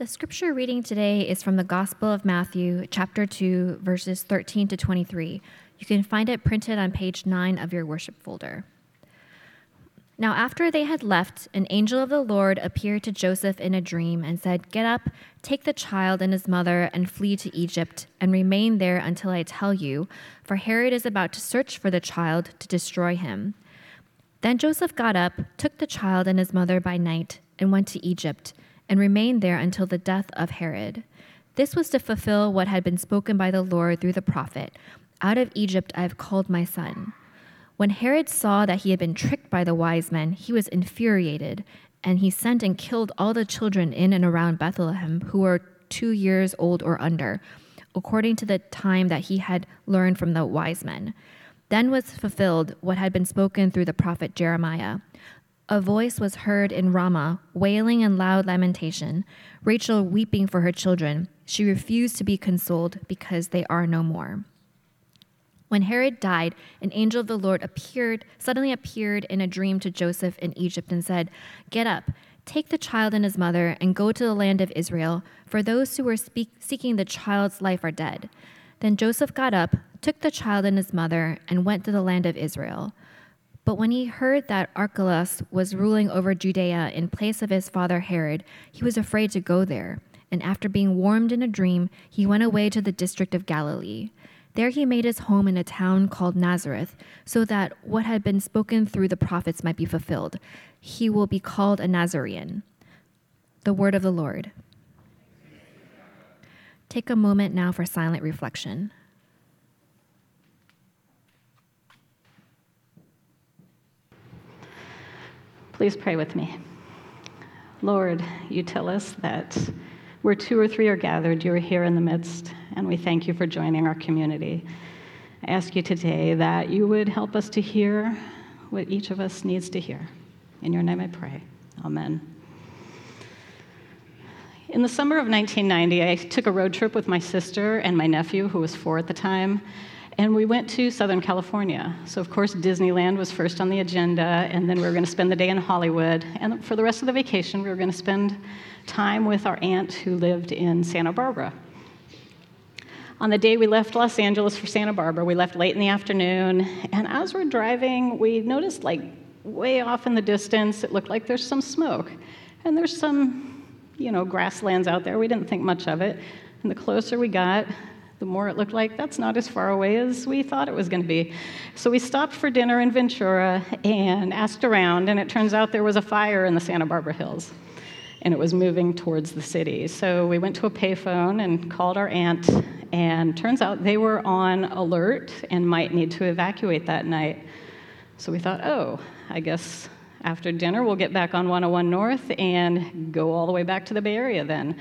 The scripture reading today is from the Gospel of Matthew, chapter 2, verses 13 to 23. You can find it printed on page 9 of your worship folder. Now, after they had left, an angel of the Lord appeared to Joseph in a dream and said, Get up, take the child and his mother, and flee to Egypt, and remain there until I tell you, for Herod is about to search for the child to destroy him. Then Joseph got up, took the child and his mother by night, and went to Egypt and remained there until the death of Herod. This was to fulfill what had been spoken by the Lord through the prophet Out of Egypt I have called my son. When Herod saw that he had been tricked by the wise men, he was infuriated, and he sent and killed all the children in and around Bethlehem who were two years old or under, according to the time that he had learned from the wise men. Then was fulfilled what had been spoken through the prophet Jeremiah a voice was heard in Ramah, wailing and loud lamentation, Rachel weeping for her children. She refused to be consoled because they are no more. When Herod died, an angel of the Lord appeared, suddenly appeared in a dream to Joseph in Egypt and said, Get up, take the child and his mother, and go to the land of Israel, for those who were speak- seeking the child's life are dead. Then Joseph got up, took the child and his mother, and went to the land of Israel. But when he heard that Archelaus was ruling over Judea in place of his father Herod, he was afraid to go there. And after being warned in a dream, he went away to the district of Galilee. There he made his home in a town called Nazareth, so that what had been spoken through the prophets might be fulfilled. He will be called a Nazarene. The word of the Lord. Take a moment now for silent reflection. Please pray with me. Lord, you tell us that where two or three are gathered, you are here in the midst, and we thank you for joining our community. I ask you today that you would help us to hear what each of us needs to hear. In your name I pray. Amen. In the summer of 1990, I took a road trip with my sister and my nephew, who was four at the time, and we went to Southern California. So, of course, Disneyland was first on the agenda, and then we were going to spend the day in Hollywood. And for the rest of the vacation, we were going to spend time with our aunt who lived in Santa Barbara. On the day we left Los Angeles for Santa Barbara, we left late in the afternoon, and as we're driving, we noticed, like, way off in the distance, it looked like there's some smoke. And there's some, you know, grasslands out there. We didn't think much of it. And the closer we got, the more it looked like that's not as far away as we thought it was going to be. So we stopped for dinner in Ventura and asked around, and it turns out there was a fire in the Santa Barbara Hills. And it was moving towards the city. So we went to a payphone and called our aunt, and turns out they were on alert and might need to evacuate that night. So we thought, oh, I guess after dinner we'll get back on 101 North and go all the way back to the Bay Area then.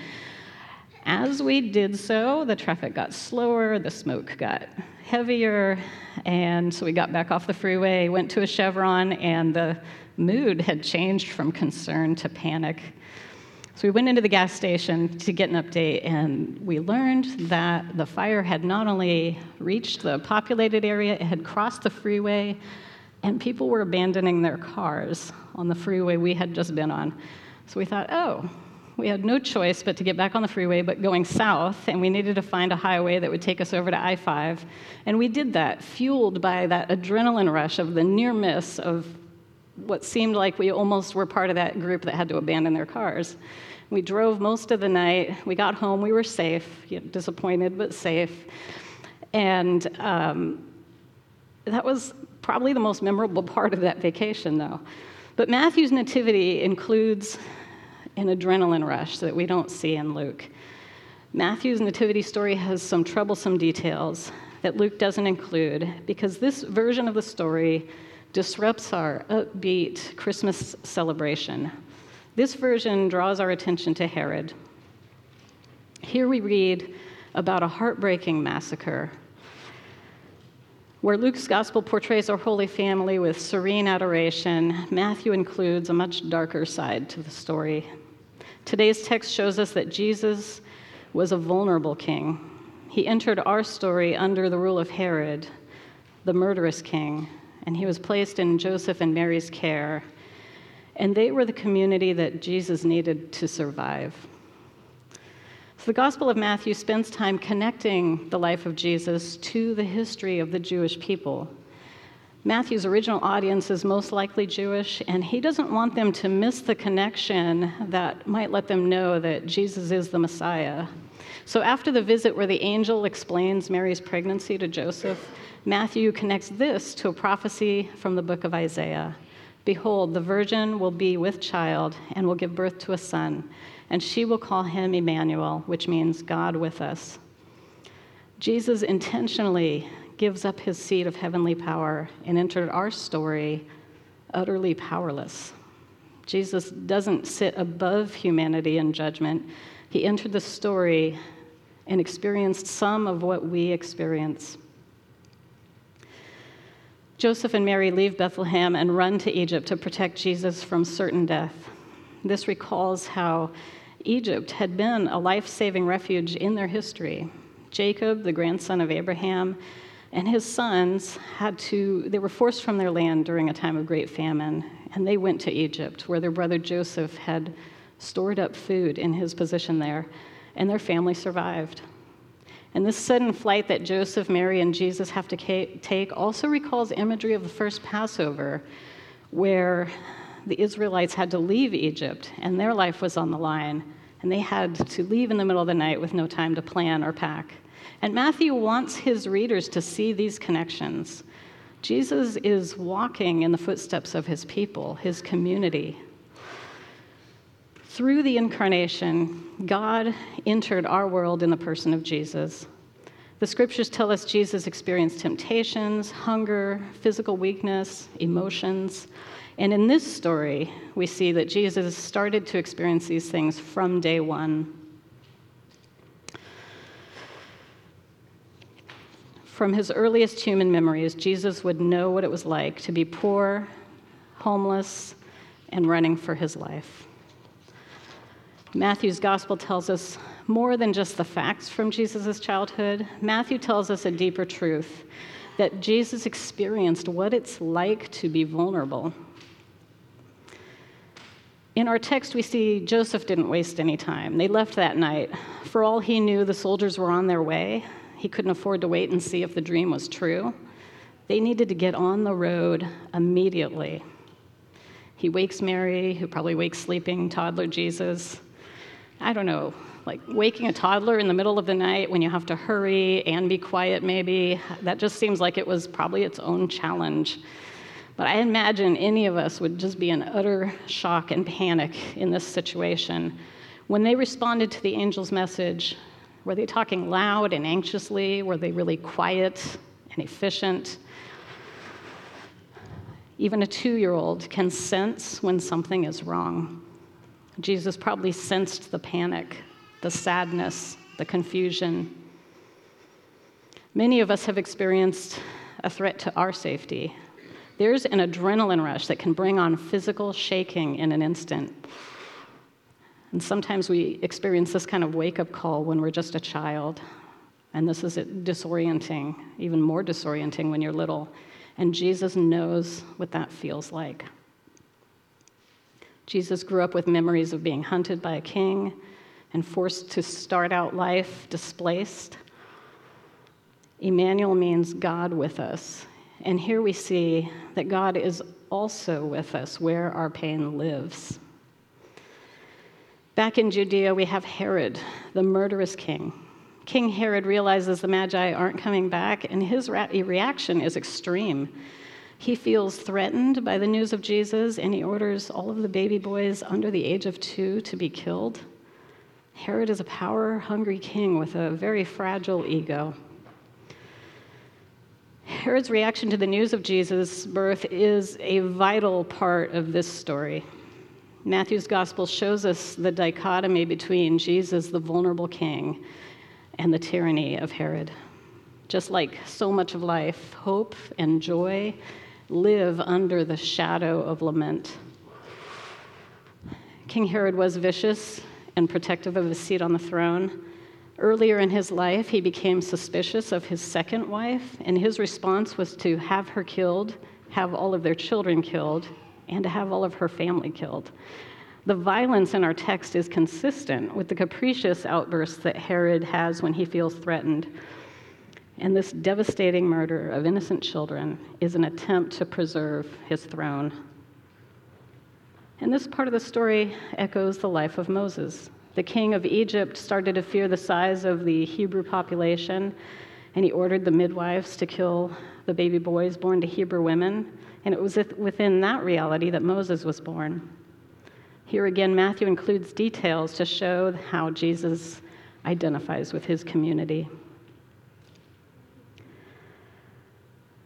As we did so, the traffic got slower, the smoke got heavier, and so we got back off the freeway, went to a Chevron, and the mood had changed from concern to panic. So we went into the gas station to get an update, and we learned that the fire had not only reached the populated area, it had crossed the freeway, and people were abandoning their cars on the freeway we had just been on. So we thought, oh, we had no choice but to get back on the freeway, but going south, and we needed to find a highway that would take us over to I 5. And we did that, fueled by that adrenaline rush of the near miss of what seemed like we almost were part of that group that had to abandon their cars. We drove most of the night. We got home. We were safe, disappointed, but safe. And um, that was probably the most memorable part of that vacation, though. But Matthew's nativity includes an adrenaline rush that we don't see in Luke. Matthew's nativity story has some troublesome details that Luke doesn't include because this version of the story disrupts our upbeat Christmas celebration. This version draws our attention to Herod. Here we read about a heartbreaking massacre. Where Luke's gospel portrays our Holy Family with serene adoration, Matthew includes a much darker side to the story Today's text shows us that Jesus was a vulnerable king. He entered our story under the rule of Herod, the murderous king, and he was placed in Joseph and Mary's care. And they were the community that Jesus needed to survive. So the Gospel of Matthew spends time connecting the life of Jesus to the history of the Jewish people. Matthew's original audience is most likely Jewish, and he doesn't want them to miss the connection that might let them know that Jesus is the Messiah. So, after the visit where the angel explains Mary's pregnancy to Joseph, Matthew connects this to a prophecy from the book of Isaiah Behold, the virgin will be with child and will give birth to a son, and she will call him Emmanuel, which means God with us. Jesus intentionally gives up his seat of heavenly power and entered our story utterly powerless. Jesus doesn't sit above humanity in judgment. He entered the story and experienced some of what we experience. Joseph and Mary leave Bethlehem and run to Egypt to protect Jesus from certain death. This recalls how Egypt had been a life saving refuge in their history. Jacob, the grandson of Abraham, and his sons had to, they were forced from their land during a time of great famine, and they went to Egypt, where their brother Joseph had stored up food in his position there, and their family survived. And this sudden flight that Joseph, Mary, and Jesus have to take also recalls imagery of the first Passover, where the Israelites had to leave Egypt, and their life was on the line, and they had to leave in the middle of the night with no time to plan or pack. And Matthew wants his readers to see these connections. Jesus is walking in the footsteps of his people, his community. Through the incarnation, God entered our world in the person of Jesus. The scriptures tell us Jesus experienced temptations, hunger, physical weakness, emotions. And in this story, we see that Jesus started to experience these things from day one. From his earliest human memories, Jesus would know what it was like to be poor, homeless, and running for his life. Matthew's gospel tells us more than just the facts from Jesus' childhood. Matthew tells us a deeper truth that Jesus experienced what it's like to be vulnerable. In our text, we see Joseph didn't waste any time. They left that night. For all he knew, the soldiers were on their way, he couldn't afford to wait and see if the dream was true. They needed to get on the road immediately. He wakes Mary, who probably wakes sleeping toddler Jesus. I don't know, like waking a toddler in the middle of the night when you have to hurry and be quiet, maybe, that just seems like it was probably its own challenge. But I imagine any of us would just be in utter shock and panic in this situation. When they responded to the angel's message, were they talking loud and anxiously? Were they really quiet and efficient? Even a two year old can sense when something is wrong. Jesus probably sensed the panic, the sadness, the confusion. Many of us have experienced a threat to our safety. There's an adrenaline rush that can bring on physical shaking in an instant. And sometimes we experience this kind of wake up call when we're just a child. And this is disorienting, even more disorienting when you're little. And Jesus knows what that feels like. Jesus grew up with memories of being hunted by a king and forced to start out life displaced. Emmanuel means God with us. And here we see that God is also with us where our pain lives. Back in Judea, we have Herod, the murderous king. King Herod realizes the Magi aren't coming back, and his reaction is extreme. He feels threatened by the news of Jesus, and he orders all of the baby boys under the age of two to be killed. Herod is a power hungry king with a very fragile ego. Herod's reaction to the news of Jesus' birth is a vital part of this story. Matthew's gospel shows us the dichotomy between Jesus, the vulnerable king, and the tyranny of Herod. Just like so much of life, hope and joy live under the shadow of lament. King Herod was vicious and protective of his seat on the throne. Earlier in his life, he became suspicious of his second wife, and his response was to have her killed, have all of their children killed, and to have all of her family killed. The violence in our text is consistent with the capricious outbursts that Herod has when he feels threatened. And this devastating murder of innocent children is an attempt to preserve his throne. And this part of the story echoes the life of Moses. The king of Egypt started to fear the size of the Hebrew population, and he ordered the midwives to kill the baby boys born to Hebrew women. And it was within that reality that Moses was born. Here again, Matthew includes details to show how Jesus identifies with his community.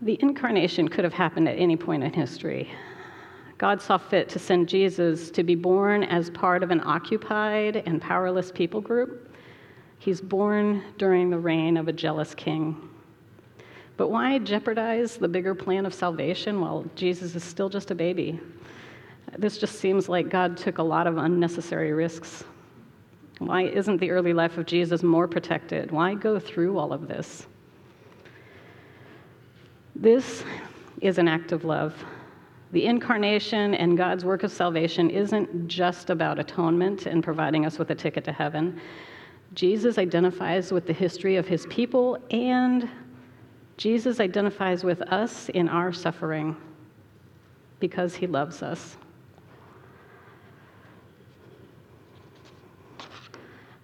The incarnation could have happened at any point in history. God saw fit to send Jesus to be born as part of an occupied and powerless people group. He's born during the reign of a jealous king. But why jeopardize the bigger plan of salvation while Jesus is still just a baby? This just seems like God took a lot of unnecessary risks. Why isn't the early life of Jesus more protected? Why go through all of this? This is an act of love. The incarnation and God's work of salvation isn't just about atonement and providing us with a ticket to heaven. Jesus identifies with the history of his people, and Jesus identifies with us in our suffering because he loves us.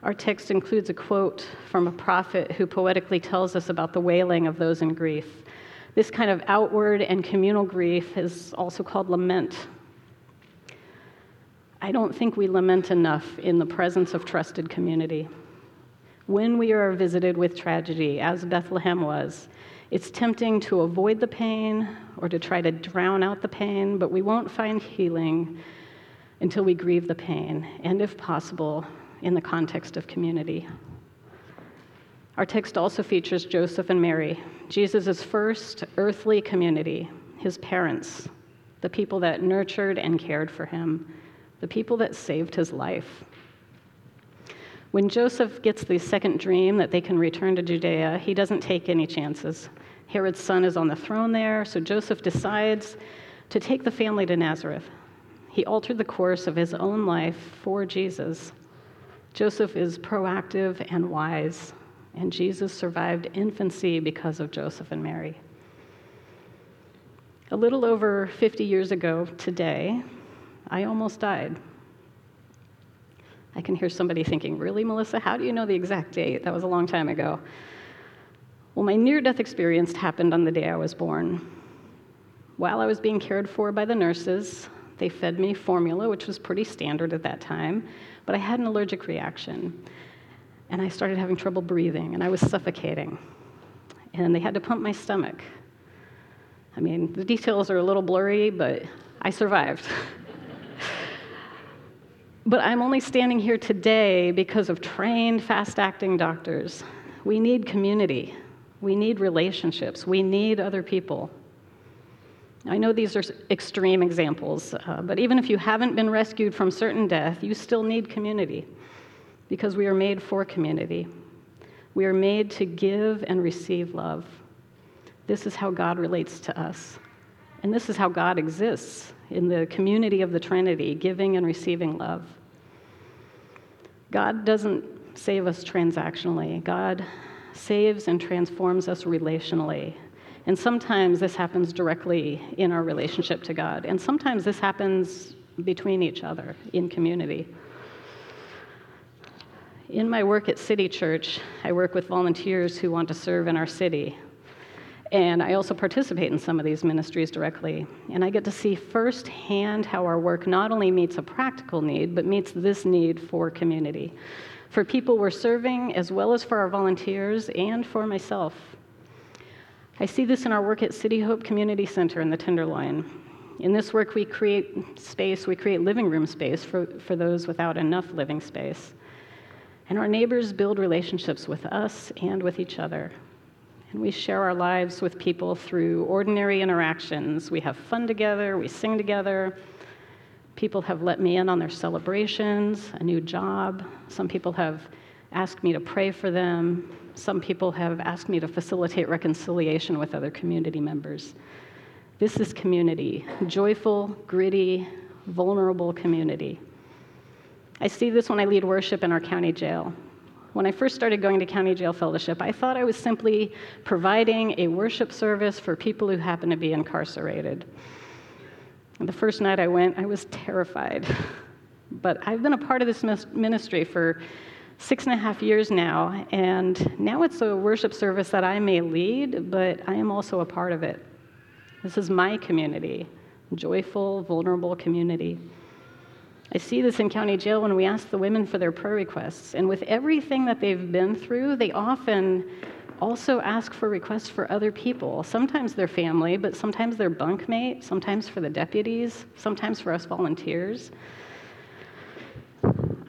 Our text includes a quote from a prophet who poetically tells us about the wailing of those in grief. This kind of outward and communal grief is also called lament. I don't think we lament enough in the presence of trusted community. When we are visited with tragedy, as Bethlehem was, it's tempting to avoid the pain or to try to drown out the pain, but we won't find healing until we grieve the pain, and if possible, in the context of community. Our text also features Joseph and Mary, Jesus' first earthly community, his parents, the people that nurtured and cared for him, the people that saved his life. When Joseph gets the second dream that they can return to Judea, he doesn't take any chances. Herod's son is on the throne there, so Joseph decides to take the family to Nazareth. He altered the course of his own life for Jesus. Joseph is proactive and wise, and Jesus survived infancy because of Joseph and Mary. A little over 50 years ago today, I almost died. I can hear somebody thinking, Really, Melissa? How do you know the exact date? That was a long time ago. Well, my near death experience happened on the day I was born. While I was being cared for by the nurses, they fed me formula, which was pretty standard at that time but I had an allergic reaction. And I started having trouble breathing, and I was suffocating. And they had to pump my stomach. I mean, the details are a little blurry, but I survived. but I'm only standing here today because of trained, fast acting doctors. We need community, we need relationships, we need other people. I know these are extreme examples, uh, but even if you haven't been rescued from certain death, you still need community because we are made for community. We are made to give and receive love. This is how God relates to us. And this is how God exists in the community of the Trinity, giving and receiving love. God doesn't save us transactionally, God saves and transforms us relationally. And sometimes this happens directly in our relationship to God, and sometimes this happens between each other in community. In my work at City Church, I work with volunteers who want to serve in our city. And I also participate in some of these ministries directly. And I get to see firsthand how our work not only meets a practical need, but meets this need for community. For people we're serving, as well as for our volunteers and for myself. I see this in our work at City Hope Community Center in the Tenderloin. In this work, we create space, we create living room space for, for those without enough living space. And our neighbors build relationships with us and with each other. And we share our lives with people through ordinary interactions. We have fun together, we sing together. People have let me in on their celebrations, a new job. Some people have asked me to pray for them. Some people have asked me to facilitate reconciliation with other community members. This is community joyful, gritty, vulnerable community. I see this when I lead worship in our county jail. When I first started going to County Jail Fellowship, I thought I was simply providing a worship service for people who happen to be incarcerated. The first night I went, I was terrified. But I've been a part of this ministry for six and a half years now, and now it's a worship service that I may lead, but I am also a part of it. This is my community, joyful, vulnerable community. I see this in county jail when we ask the women for their prayer requests. And with everything that they've been through, they often also ask for requests for other people. Sometimes their family, but sometimes their bunkmate, sometimes for the deputies, sometimes for us volunteers.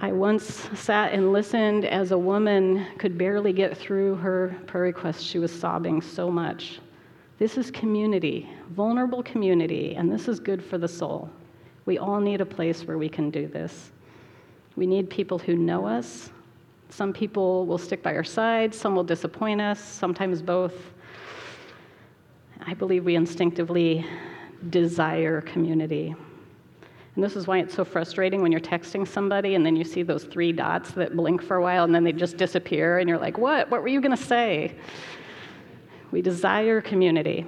I once sat and listened as a woman could barely get through her prayer request. She was sobbing so much. This is community, vulnerable community, and this is good for the soul. We all need a place where we can do this. We need people who know us. Some people will stick by our side, some will disappoint us, sometimes both. I believe we instinctively desire community. And this is why it's so frustrating when you're texting somebody and then you see those three dots that blink for a while and then they just disappear and you're like, what? What were you going to say? We desire community.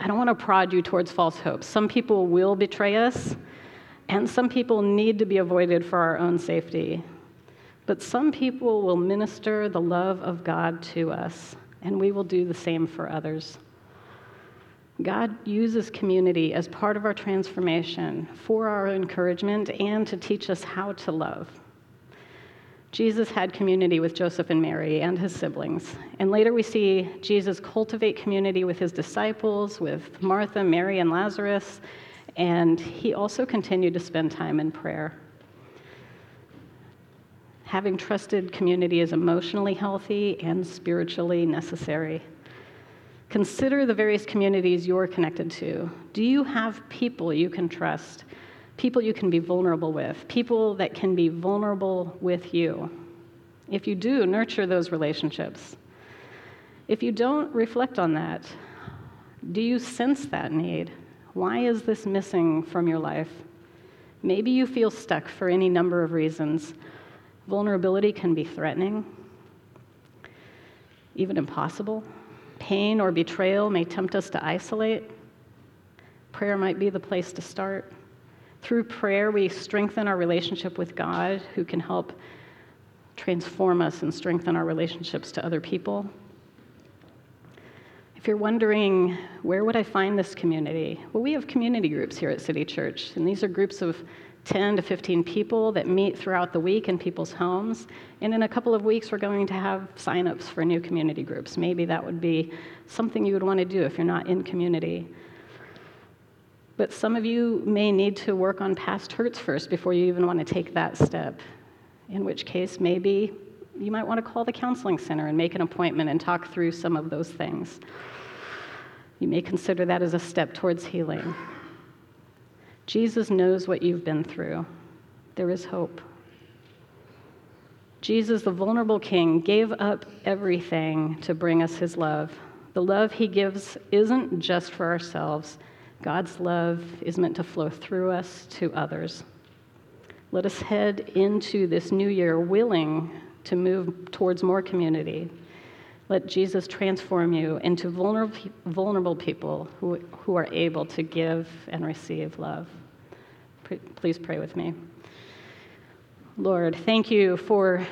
I don't want to prod you towards false hopes. Some people will betray us, and some people need to be avoided for our own safety. But some people will minister the love of God to us, and we will do the same for others. God uses community as part of our transformation for our encouragement and to teach us how to love. Jesus had community with Joseph and Mary and his siblings. And later we see Jesus cultivate community with his disciples, with Martha, Mary, and Lazarus. And he also continued to spend time in prayer. Having trusted community is emotionally healthy and spiritually necessary. Consider the various communities you're connected to. Do you have people you can trust? People you can be vulnerable with? People that can be vulnerable with you? If you do, nurture those relationships. If you don't, reflect on that. Do you sense that need? Why is this missing from your life? Maybe you feel stuck for any number of reasons. Vulnerability can be threatening, even impossible. Pain or betrayal may tempt us to isolate. Prayer might be the place to start. Through prayer, we strengthen our relationship with God, who can help transform us and strengthen our relationships to other people. If you're wondering, where would I find this community? Well, we have community groups here at City Church, and these are groups of 10 to 15 people that meet throughout the week in people's homes. And in a couple of weeks, we're going to have signups for new community groups. Maybe that would be something you would want to do if you're not in community. But some of you may need to work on past hurts first before you even want to take that step, in which case, maybe you might want to call the counseling center and make an appointment and talk through some of those things. You may consider that as a step towards healing. Jesus knows what you've been through. There is hope. Jesus, the vulnerable king, gave up everything to bring us his love. The love he gives isn't just for ourselves, God's love is meant to flow through us to others. Let us head into this new year willing to move towards more community. Let Jesus transform you into vulnerable, vulnerable people who, who are able to give and receive love. Please pray with me. Lord, thank you for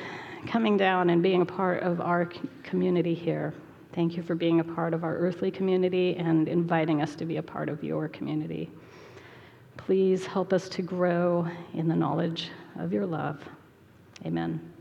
coming down and being a part of our community here. Thank you for being a part of our earthly community and inviting us to be a part of your community. Please help us to grow in the knowledge of your love. Amen.